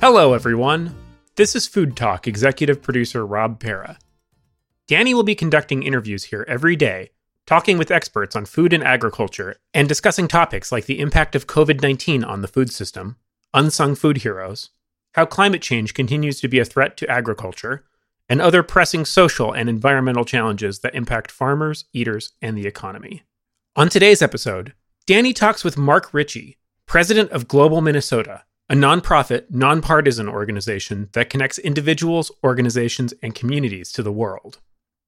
Hello, everyone. This is Food Talk executive producer Rob Para. Dani will be conducting interviews here every day, talking with experts on food and agriculture, and discussing topics like the impact of COVID 19 on the food system, unsung food heroes, how climate change continues to be a threat to agriculture, and other pressing social and environmental challenges that impact farmers, eaters, and the economy. On today's episode, Dani talks with Mark Ritchie, president of Global Minnesota, a nonprofit, nonpartisan organization that connects individuals, organizations, and communities to the world.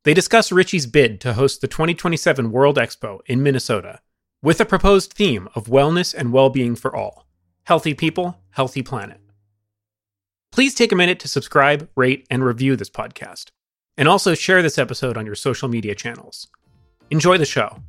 They discuss Ritchie's bid to host the 2027 World Expo in Minnesota, with a proposed theme of wellness and well being for all healthy people, healthy planet. Please take a minute to subscribe, rate, and review this podcast, and also share this episode on your social media channels. Enjoy the show.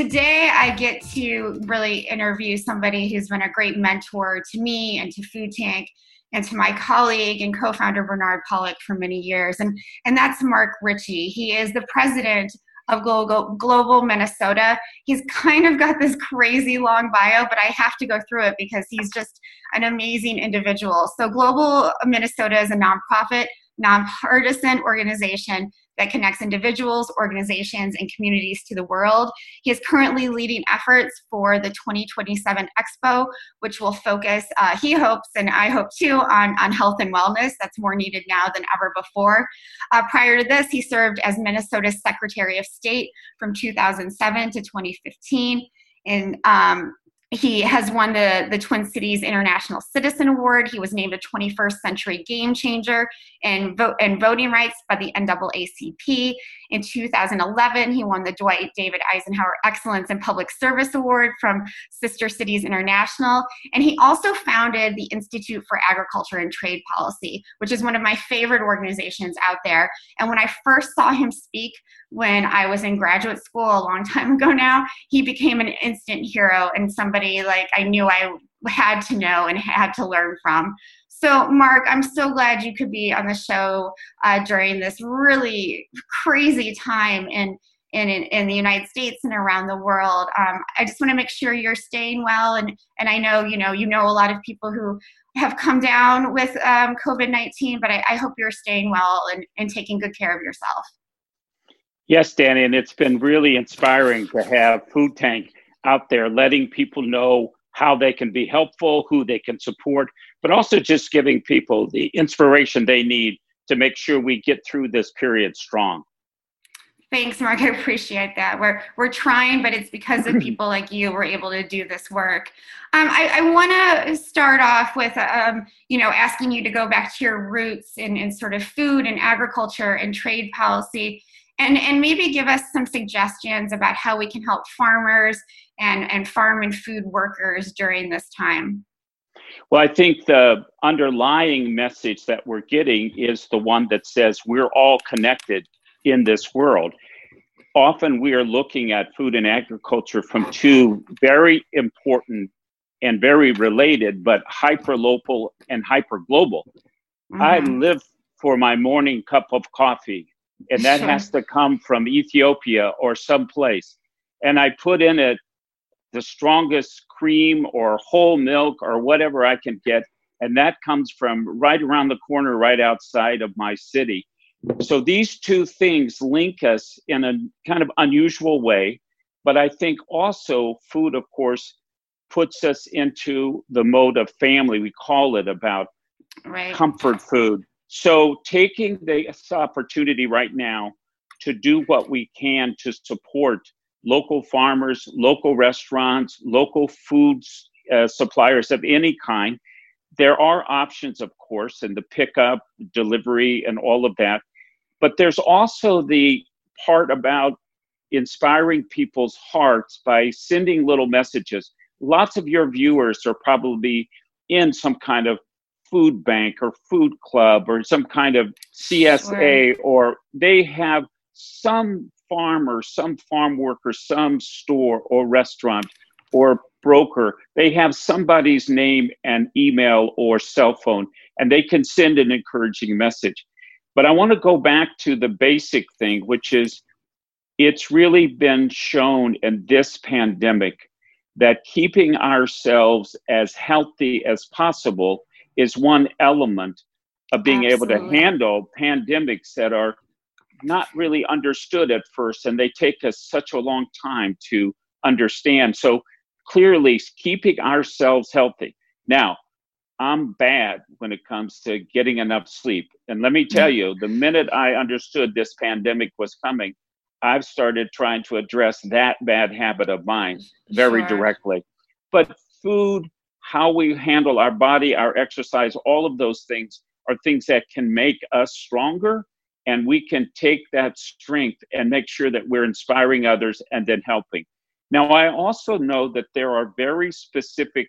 Today, I get to really interview somebody who's been a great mentor to me and to Food Tank and to my colleague and co-founder Bernard Pollack for many years. And, and that's Mark Ritchie. He is the president of Global, Global Minnesota. He's kind of got this crazy long bio, but I have to go through it because he's just an amazing individual. So Global Minnesota is a nonprofit, nonpartisan organization that connects individuals, organizations, and communities to the world. He is currently leading efforts for the 2027 Expo, which will focus, uh, he hopes, and I hope too, on, on health and wellness. That's more needed now than ever before. Uh, prior to this, he served as Minnesota's Secretary of State from 2007 to 2015. And um, he has won the, the Twin Cities International Citizen Award. He was named a 21st Century Game Changer in, vote, in voting rights by the NAACP. In 2011, he won the Dwight David Eisenhower Excellence in Public Service Award from Sister Cities International. And he also founded the Institute for Agriculture and Trade Policy, which is one of my favorite organizations out there. And when I first saw him speak, when I was in graduate school a long time ago now, he became an instant hero and somebody like I knew I had to know and had to learn from. So, Mark, I'm so glad you could be on the show uh, during this really crazy time in, in, in the United States and around the world. Um, I just want to make sure you're staying well, and and I know you know you know a lot of people who have come down with um, COVID-19, but I, I hope you're staying well and, and taking good care of yourself. Yes, Dani, and it's been really inspiring to have Food Tank out there letting people know how they can be helpful, who they can support, but also just giving people the inspiration they need to make sure we get through this period strong. Thanks, Mark. I appreciate that. We're we're trying, but it's because of people like you we're able to do this work. Um, I, I want to start off with, um, you know, asking you to go back to your roots in, in sort of food and agriculture and trade policy and, and maybe give us some suggestions about how we can help farmers and, and farm and food workers during this time. Well, I think the underlying message that we're getting is the one that says we're all connected in this world. Often we are looking at food and agriculture from two very important and very related, but hyper local and hyper global. Mm-hmm. I live for my morning cup of coffee and that has to come from Ethiopia or someplace. And I put in it the strongest cream or whole milk or whatever I can get. And that comes from right around the corner, right outside of my city. So these two things link us in a kind of unusual way. But I think also food, of course, puts us into the mode of family. We call it about right. comfort food so, taking this opportunity right now to do what we can to support local farmers, local restaurants, local foods uh, suppliers of any kind. There are options, of course, in the pickup, delivery, and all of that. But there's also the part about inspiring people's hearts by sending little messages. Lots of your viewers are probably in some kind of food bank or food club or some kind of CSA, sure. or they have some farmer, some farm worker, some store or restaurant or broker. They have somebody's name and email or cell phone, and they can send an encouraging message. But I want to go back to the basic thing, which is it's really been shown in this pandemic that keeping ourselves as healthy as possible is one element of being Absolutely. able to handle pandemics that are not really understood at first and they take us such a long time to understand. So clearly keeping ourselves healthy. Now, I'm bad when it comes to getting enough sleep. And let me tell mm. you, the minute I understood this pandemic was coming, I've started trying to address that bad habit of mine very sure. directly. But food, how we handle our body, our exercise, all of those things are things that can make us stronger. And we can take that strength and make sure that we're inspiring others and then helping. Now, I also know that there are very specific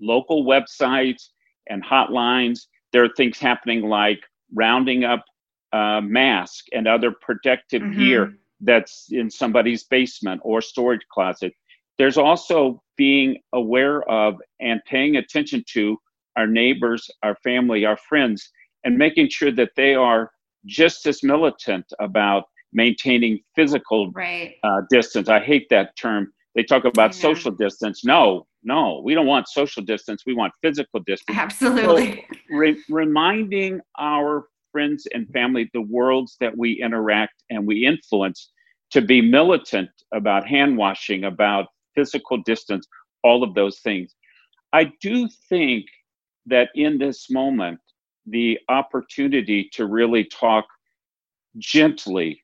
local websites and hotlines. There are things happening like rounding up uh, mask and other protective mm-hmm. gear that's in somebody's basement or storage closet. There's also being aware of and paying attention to our neighbors, our family, our friends, and making sure that they are just as militant about maintaining physical right. uh, distance. I hate that term. They talk about social distance. No, no, we don't want social distance. We want physical distance. Absolutely. So, re- reminding our friends and family, the worlds that we interact and we influence, to be militant about hand washing, about physical distance, all of those things. I do think that in this moment, the opportunity to really talk gently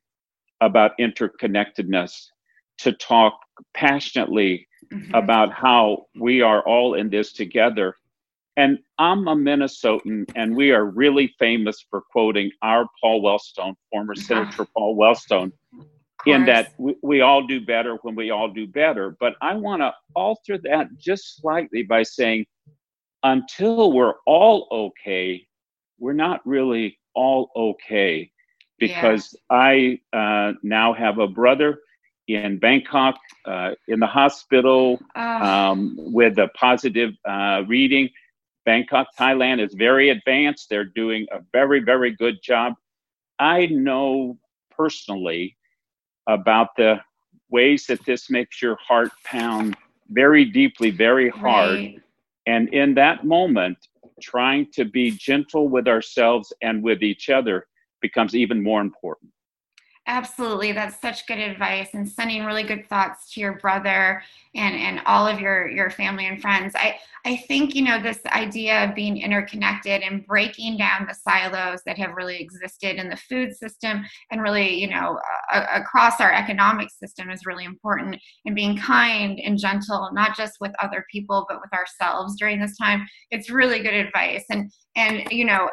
about interconnectedness, to talk passionately mm-hmm. about how we are all in this together. And I'm a Minnesotan, and we are really famous for quoting our Paul Wellstone, former Senator Paul Wellstone, in that we, we all do better when we all do better. But I want to alter that just slightly by saying, until we're all okay, we're not really all okay because yeah. I uh, now have a brother in Bangkok uh, in the hospital um, with a positive uh, reading. Bangkok, Thailand is very advanced. They're doing a very, very good job. I know personally about the ways that this makes your heart pound very deeply, very hard. Right. And in that moment, trying to be gentle with ourselves and with each other becomes even more important. Absolutely. That's such good advice and sending really good thoughts to your brother and, and all of your, your family and friends. I, I think, you know, this idea of being interconnected and breaking down the silos that have really existed in the food system and really, you know, across our economic system is really important and being kind and gentle, not just with other people, but with ourselves during this time. It's really good advice. And, and, you know,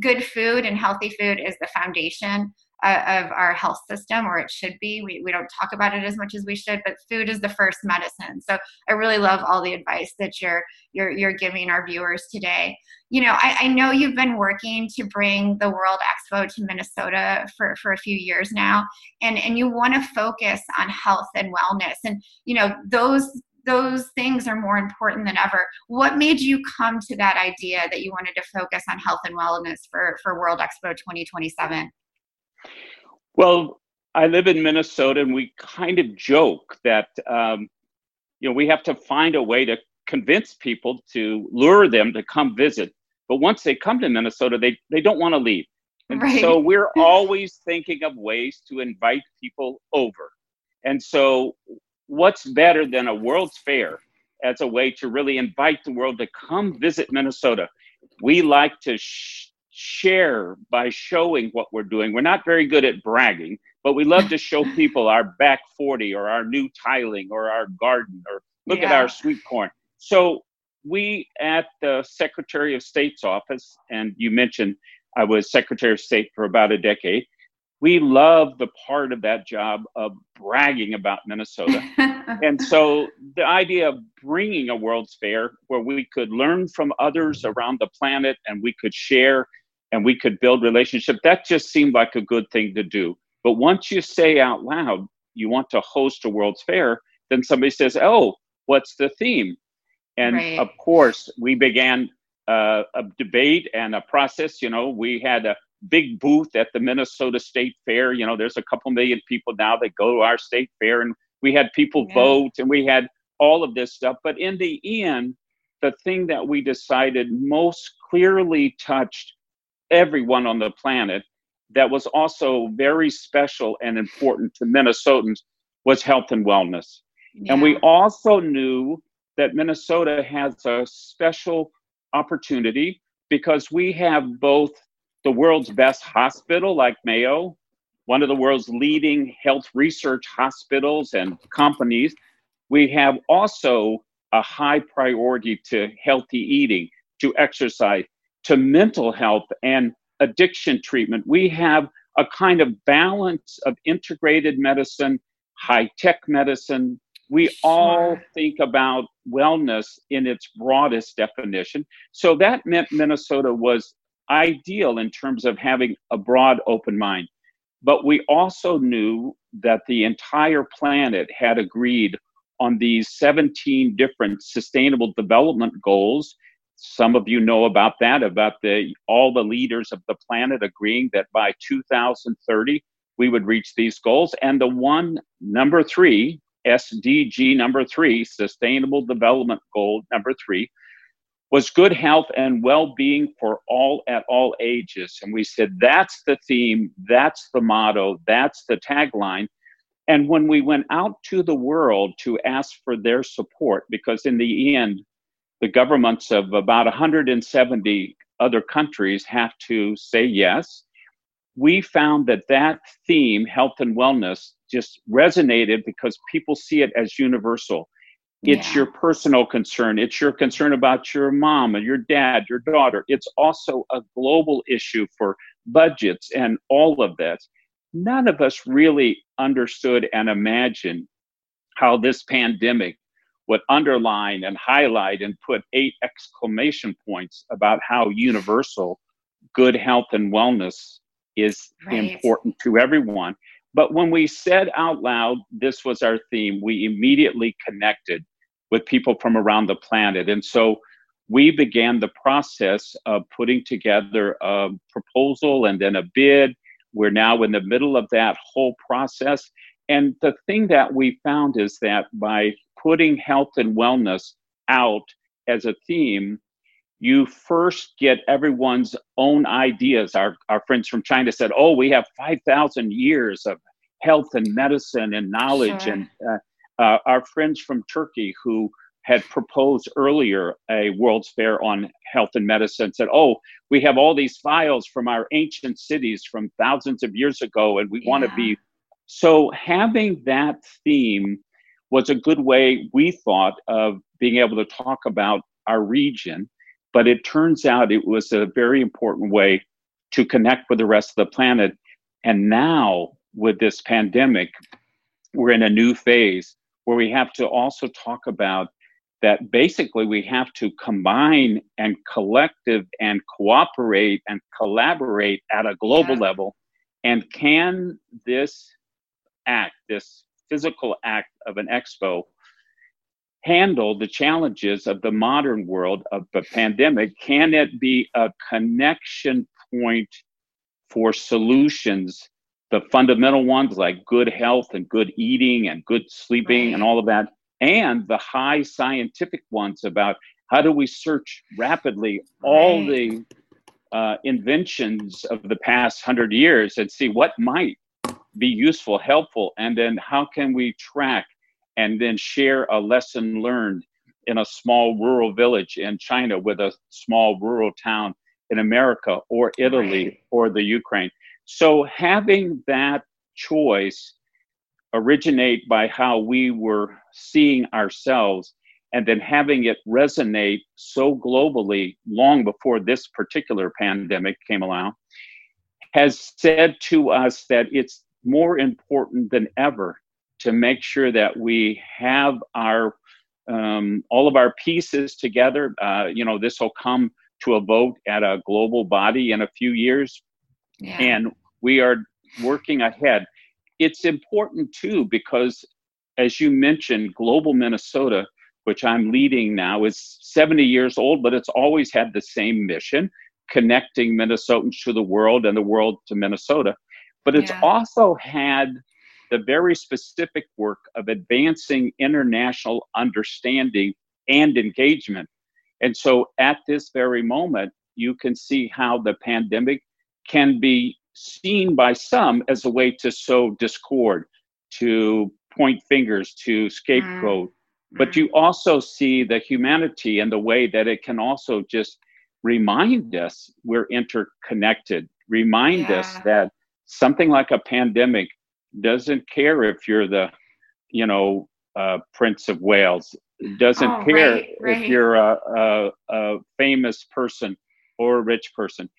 good food and healthy food is the foundation of our health system, or it should be. We, we don't talk about it as much as we should, but food is the first medicine. So I really love all the advice that you're you're you're giving our viewers today. You know, I, I know you've been working to bring the World Expo to Minnesota for, for a few years now, and and you want to focus on health and wellness, and you know those those things are more important than ever. What made you come to that idea that you wanted to focus on health and wellness for, for World Expo 2027? Well, I live in Minnesota, and we kind of joke that um, you know we have to find a way to convince people to lure them to come visit. But once they come to Minnesota, they they don't want to leave, and right. so we're always thinking of ways to invite people over. And so, what's better than a World's Fair as a way to really invite the world to come visit Minnesota? We like to sh- share by showing what we're doing. We're not very good at bragging, but we love to show people our back 40 or our new tiling or our garden or look yeah. at our sweet corn. So we at the Secretary of State's office, and you mentioned I was Secretary of State for about a decade. We love the part of that job of bragging about Minnesota. and so the idea of bringing a World's Fair where we could learn from others around the planet and we could share and we could build relationship that just seemed like a good thing to do but once you say out loud you want to host a world's fair then somebody says oh what's the theme and right. of course we began uh, a debate and a process you know we had a big booth at the minnesota state fair you know there's a couple million people now that go to our state fair and we had people yeah. vote and we had all of this stuff. But in the end, the thing that we decided most clearly touched everyone on the planet that was also very special and important to Minnesotans was health and wellness. Yeah. And we also knew that Minnesota has a special opportunity because we have both the world's best hospital, like Mayo, one of the world's leading health research hospitals and companies. We have also a high priority to healthy eating, to exercise, to mental health and addiction treatment. We have a kind of balance of integrated medicine, high tech medicine. We sure. all think about wellness in its broadest definition. So that meant Minnesota was ideal in terms of having a broad open mind. But we also knew that the entire planet had agreed on these 17 different sustainable development goals. Some of you know about that, about the all the leaders of the planet agreeing that by 2030 we would reach these goals. And the one number three, SDG number three, Sustainable Development Goal number three, was good health and well-being for all at all ages and we said that's the theme that's the motto that's the tagline and when we went out to the world to ask for their support because in the end the governments of about 170 other countries have to say yes we found that that theme health and wellness just resonated because people see it as universal it's yeah. your personal concern. It's your concern about your mom and your dad, your daughter. It's also a global issue for budgets and all of this. None of us really understood and imagined how this pandemic would underline and highlight and put eight exclamation points about how universal good health and wellness is right. important to everyone. But when we said out loud, this was our theme, we immediately connected with people from around the planet. And so we began the process of putting together a proposal and then a bid. We're now in the middle of that whole process. And the thing that we found is that by putting health and wellness out as a theme, you first get everyone's own ideas. Our, our friends from China said, Oh, we have 5,000 years of health and medicine and knowledge. Sure. And uh, uh, our friends from Turkey who had proposed earlier a World's Fair on Health and Medicine said, Oh, we have all these files from our ancient cities from thousands of years ago, and we yeah. want to be. So, having that theme was a good way, we thought, of being able to talk about our region. But it turns out it was a very important way to connect with the rest of the planet. And now, with this pandemic, we're in a new phase where we have to also talk about that basically we have to combine and collective and cooperate and collaborate at a global yeah. level and can this act this physical act of an expo handle the challenges of the modern world of the pandemic. Can it be a connection point for solutions? The fundamental ones like good health and good eating and good sleeping and all of that, and the high scientific ones about how do we search rapidly all the uh, inventions of the past hundred years and see what might be useful, helpful, and then how can we track and then share a lesson learned in a small rural village in China with a small rural town in America or Italy right. or the Ukraine. So having that choice originate by how we were seeing ourselves and then having it resonate so globally long before this particular pandemic came along has said to us that it's more important than ever to make sure that we have our um, all of our pieces together. Uh, you know, this will come to a vote at a global body in a few years, yeah. And we are working ahead. It's important too because, as you mentioned, Global Minnesota, which I'm leading now, is 70 years old, but it's always had the same mission connecting Minnesotans to the world and the world to Minnesota. But it's yeah. also had the very specific work of advancing international understanding and engagement. And so at this very moment, you can see how the pandemic can be seen by some as a way to sow discord, to point fingers, to scapegoat. Mm. But mm. you also see the humanity and the way that it can also just remind us we're interconnected, remind yeah. us that something like a pandemic doesn't care if you're the, you know, uh, Prince of Wales, doesn't oh, care right, right. if you're a, a, a famous person or a rich person.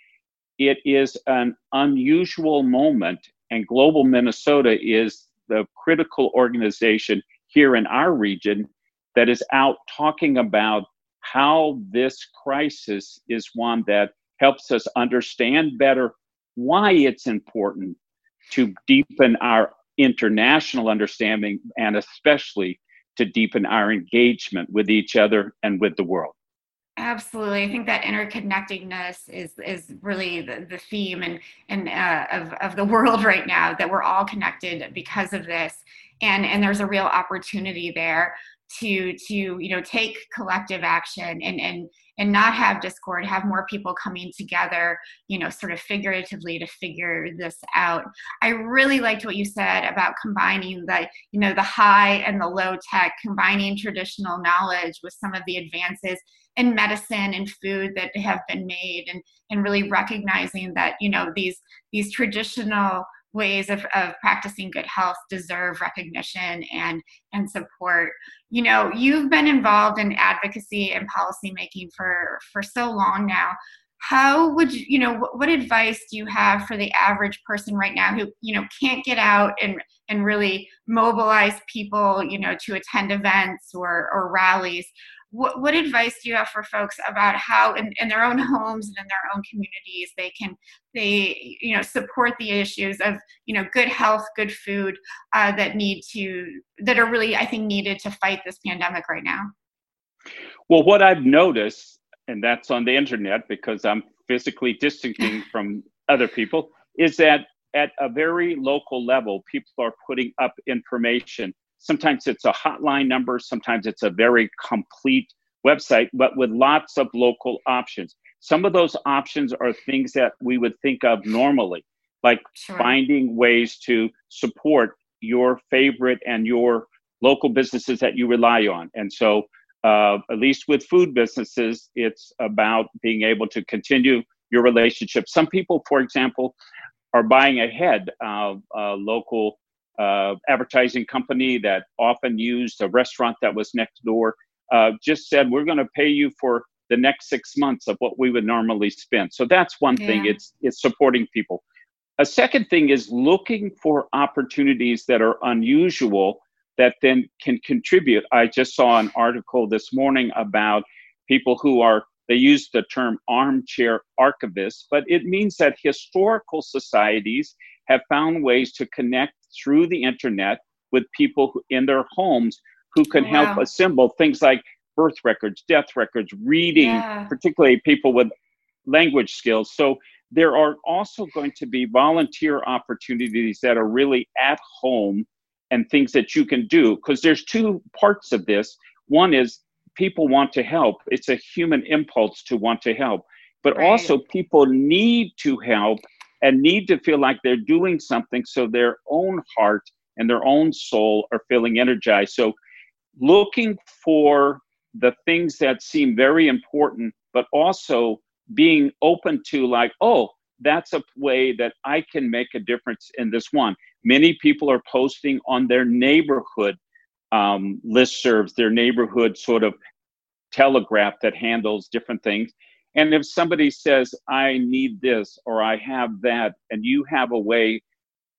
It is an unusual moment, and Global Minnesota is the critical organization here in our region that is out talking about how this crisis is one that helps us understand better why it's important to deepen our international understanding and especially to deepen our engagement with each other and with the world. Absolutely, I think that interconnectedness is is really the, the theme and and uh, of of the world right now. That we're all connected because of this, and and there's a real opportunity there to to you know take collective action and and and not have discord have more people coming together you know sort of figuratively to figure this out. I really liked what you said about combining the you know the high and the low tech combining traditional knowledge with some of the advances in medicine and food that have been made and and really recognizing that you know these these traditional ways of, of practicing good health deserve recognition and and support. You know you've been involved in advocacy and policy making for for so long now. How would you you know what, what advice do you have for the average person right now who you know can't get out and and really mobilize people you know to attend events or or rallies what, what advice do you have for folks about how in, in their own homes and in their own communities they can they you know support the issues of you know good health good food uh, that need to that are really i think needed to fight this pandemic right now? Well what i've noticed and that's on the internet because i'm physically distancing from other people is that at a very local level people are putting up information Sometimes it's a hotline number, sometimes it's a very complete website, but with lots of local options. Some of those options are things that we would think of normally, like sure. finding ways to support your favorite and your local businesses that you rely on. And so, uh, at least with food businesses, it's about being able to continue your relationship. Some people, for example, are buying ahead of uh, local uh, advertising company that often used a restaurant that was next door uh, just said we're going to pay you for the next six months of what we would normally spend. So that's one yeah. thing it's it's supporting people. A second thing is looking for opportunities that are unusual that then can contribute. I just saw an article this morning about people who are they use the term armchair archivists but it means that historical societies have found ways to connect through the internet with people who, in their homes who can wow. help assemble things like birth records, death records, reading, yeah. particularly people with language skills. So there are also going to be volunteer opportunities that are really at home and things that you can do because there's two parts of this. One is people want to help. It's a human impulse to want to help. But right. also people need to help and need to feel like they're doing something so their own heart and their own soul are feeling energized. So, looking for the things that seem very important, but also being open to, like, oh, that's a way that I can make a difference in this one. Many people are posting on their neighborhood um, listservs, their neighborhood sort of telegraph that handles different things. And if somebody says, I need this or I have that, and you have a way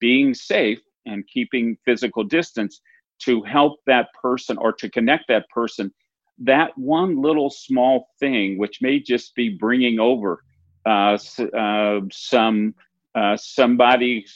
being safe and keeping physical distance to help that person or to connect that person, that one little small thing, which may just be bringing over uh, uh, some uh, somebody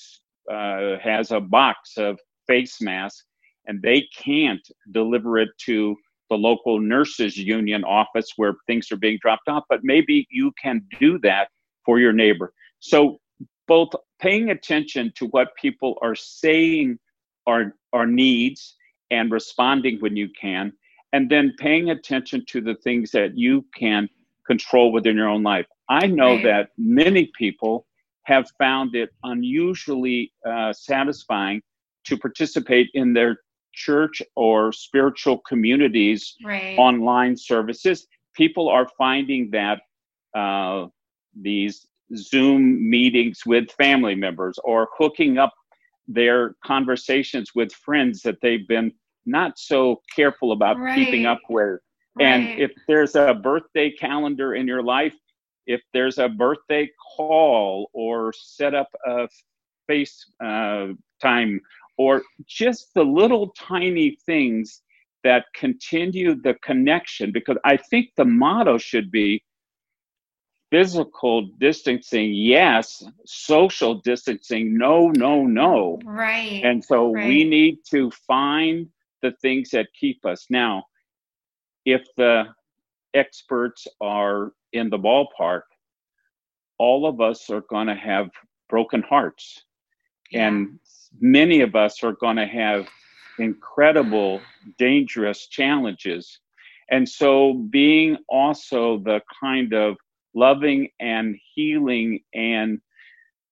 uh, has a box of face masks and they can't deliver it to the local nurses union office where things are being dropped off, but maybe you can do that for your neighbor. So, both paying attention to what people are saying our our needs and responding when you can and then paying attention to the things that you can control within your own life i know that many people have found it unusually uh, satisfying to participate in their church or spiritual communities right. online services people are finding that uh, these zoom meetings with family members or hooking up their conversations with friends that they've been not so careful about right. keeping up with. Right. And if there's a birthday calendar in your life, if there's a birthday call or set up a face uh, time or just the little tiny things that continue the connection, because I think the motto should be physical distancing, yes. Social distancing, no, no, no. Right. And so right. we need to find the things that keep us. Now, if the experts are in the ballpark, all of us are going to have broken hearts. Yeah. And many of us are going to have incredible, dangerous challenges. And so, being also the kind of loving and healing and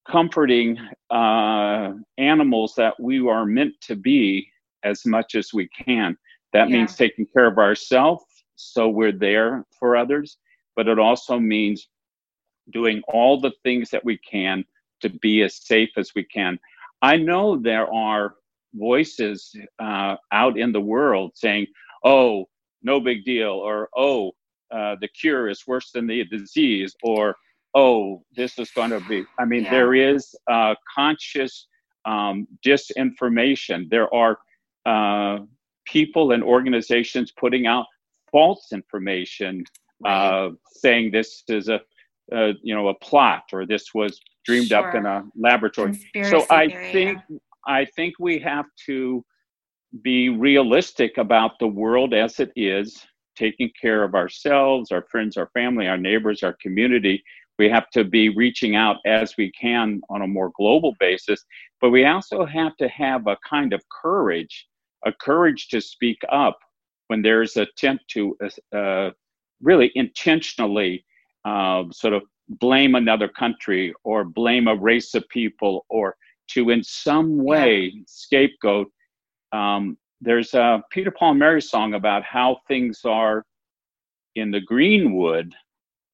comforting uh, animals that we are meant to be as much as we can. That yeah. means taking care of ourselves so we're there for others, but it also means doing all the things that we can to be as safe as we can. I know there are voices uh, out in the world saying, oh, no big deal, or oh, uh, the cure is worse than the disease, or oh, this is going to be. I mean, yeah. there is uh, conscious um, disinformation. There are uh, people and organizations putting out false information, right. Uh, saying this is a, a, you know a plot or this was dreamed sure. up in a laboratory. Conspiracy so I theory, think yeah. I think we have to be realistic about the world as it is taking care of ourselves, our friends, our family, our neighbors, our community. We have to be reaching out as we can on a more global basis, but we also have to have a kind of courage, a courage to speak up when there's an attempt to uh, really intentionally uh, sort of blame another country or blame a race of people or to in some way scapegoat um, there's a Peter Paul and Mary song about how things are in the green wood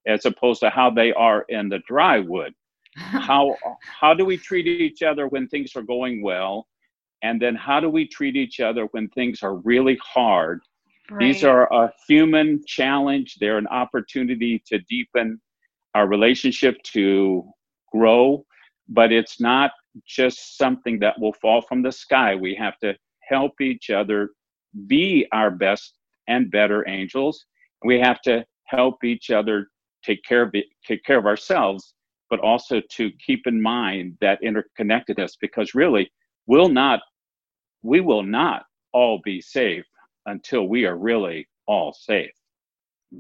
as opposed to how they are in the dry wood. how how do we treat each other when things are going well? And then how do we treat each other when things are really hard? Right. These are a human challenge. They're an opportunity to deepen our relationship, to grow, but it's not just something that will fall from the sky. We have to help each other be our best and better angels. We have to help each other take care of it, take care of ourselves, but also to keep in mind that interconnectedness because really we'll not we will not all be safe until we are really all safe.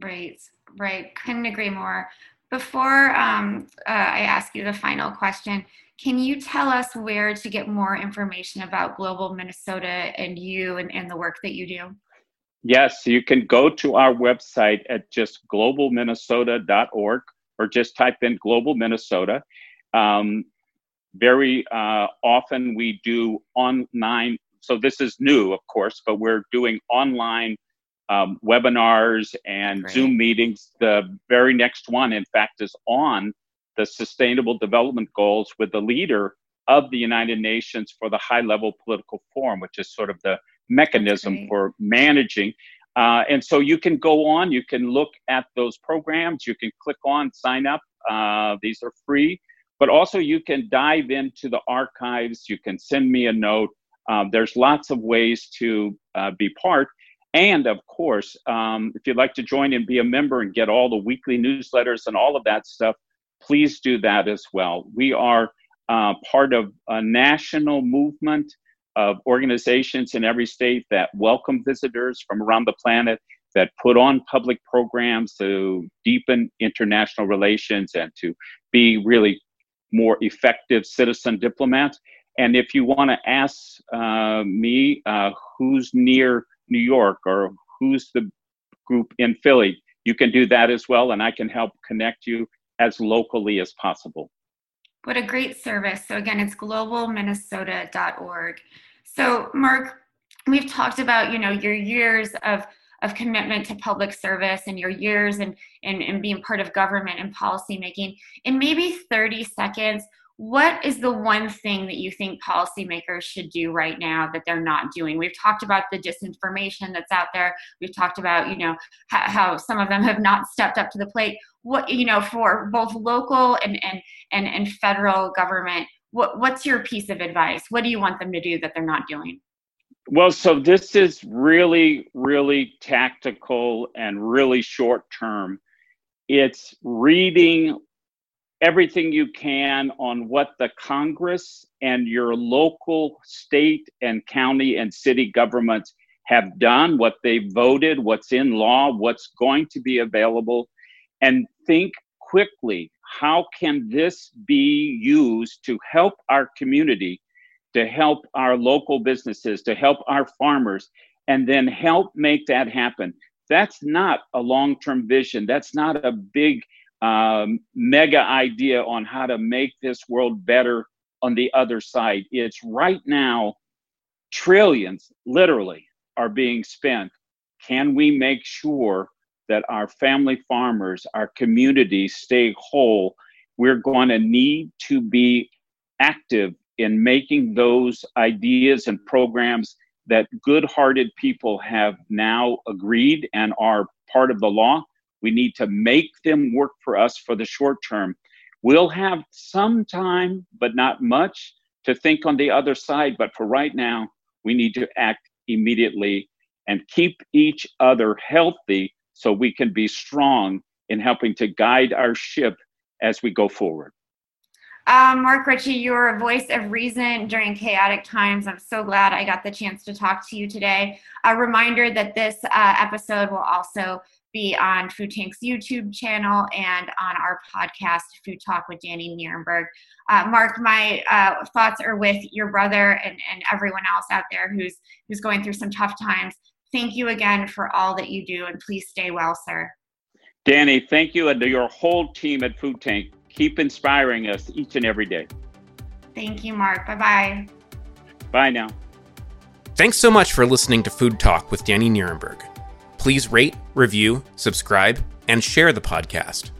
Right, right. Couldn't agree more. Before um, uh, I ask you the final question, can you tell us where to get more information about Global Minnesota and you and, and the work that you do? Yes, you can go to our website at just globalminnesota.org or just type in Global Minnesota. Um, very uh, often we do online, so this is new, of course, but we're doing online um, webinars and Great. Zoom meetings. The very next one, in fact, is on the Sustainable Development Goals with the leader of the United Nations for the High Level Political Forum, which is sort of the mechanism for managing. Uh, and so you can go on, you can look at those programs, you can click on sign up. Uh, these are free, but also you can dive into the archives, you can send me a note. Um, there's lots of ways to uh, be part. And of course, um, if you'd like to join and be a member and get all the weekly newsletters and all of that stuff, please do that as well. We are uh, part of a national movement of organizations in every state that welcome visitors from around the planet, that put on public programs to deepen international relations and to be really more effective citizen diplomats. And if you want to ask uh, me uh, who's near New York or who's the group in Philly, you can do that as well, and I can help connect you as locally as possible. What a great service. So, again, it's globalminnesota.org. So, Mark, we've talked about, you know, your years of of commitment to public service and your years and, and, and being part of government and policy making. In maybe 30 seconds, what is the one thing that you think policymakers should do right now that they're not doing? We've talked about the disinformation that's out there. We've talked about you know how, how, some of them have not stepped up to the plate. What you know for both local and and and, and federal government what, what's your piece of advice? What do you want them to do that they're not doing? Well so this is really really tactical and really short term it's reading everything you can on what the Congress and your local state and county and city governments have done, what they voted, what's in law, what's going to be available, and think quickly how can this be used to help our community, to help our local businesses, to help our farmers, and then help make that happen. That's not a long term vision. That's not a big um, mega idea on how to make this world better on the other side. It's right now, trillions literally are being spent. Can we make sure that our family farmers, our communities stay whole? We're going to need to be active in making those ideas and programs that good hearted people have now agreed and are part of the law we need to make them work for us for the short term. We'll have some time, but not much, to think on the other side. But for right now, we need to act immediately and keep each other healthy so we can be strong in helping to guide our ship as we go forward. Um, Mark Ritchie, you're a voice of reason during chaotic times. I'm so glad I got the chance to talk to you today. A reminder that this uh, episode will also be on Food Tank's YouTube channel and on our podcast, Food Talk with Dani Nierenberg. Uh, Mark, my uh, thoughts are with your brother and, and everyone else out there who's who's going through some tough times. Thank you again for all that you do, and please stay well, sir. Dani, thank you and to your whole team at Food Tank. Keep inspiring us each and every day. Thank you, Mark. Bye bye. Bye now. Thanks so much for listening to Food Talk with Dani Nierenberg. Please rate, review, subscribe, and share the podcast.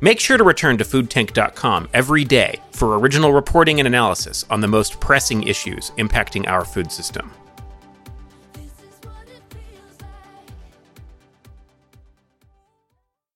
Make sure to return to foodtank.com every day for original reporting and analysis on the most pressing issues impacting our food system.